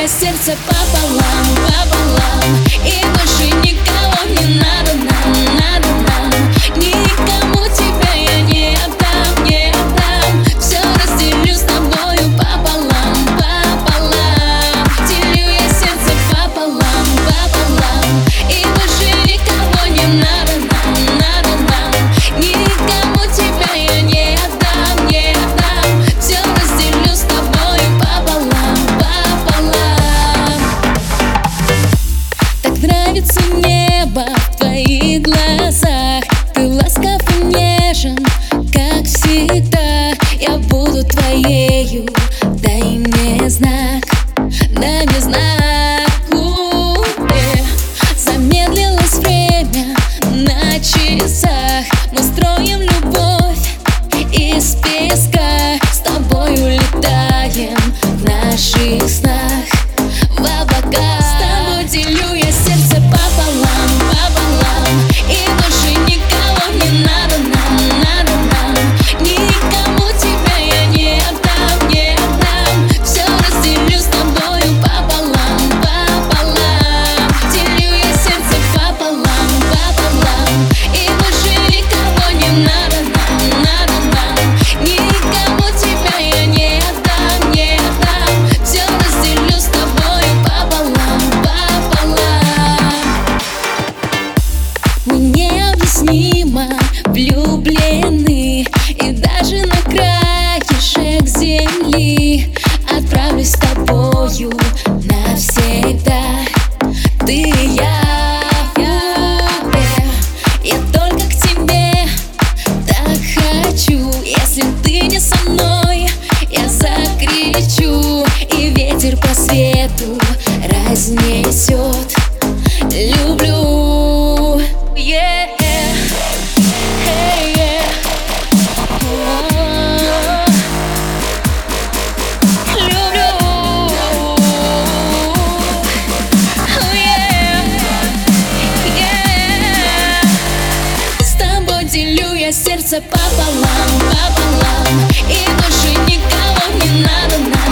я сердце пополам, пополам И больше никого не надо. наших снах. me. разделю я сердце пополам, пополам. И больше никого не надо нам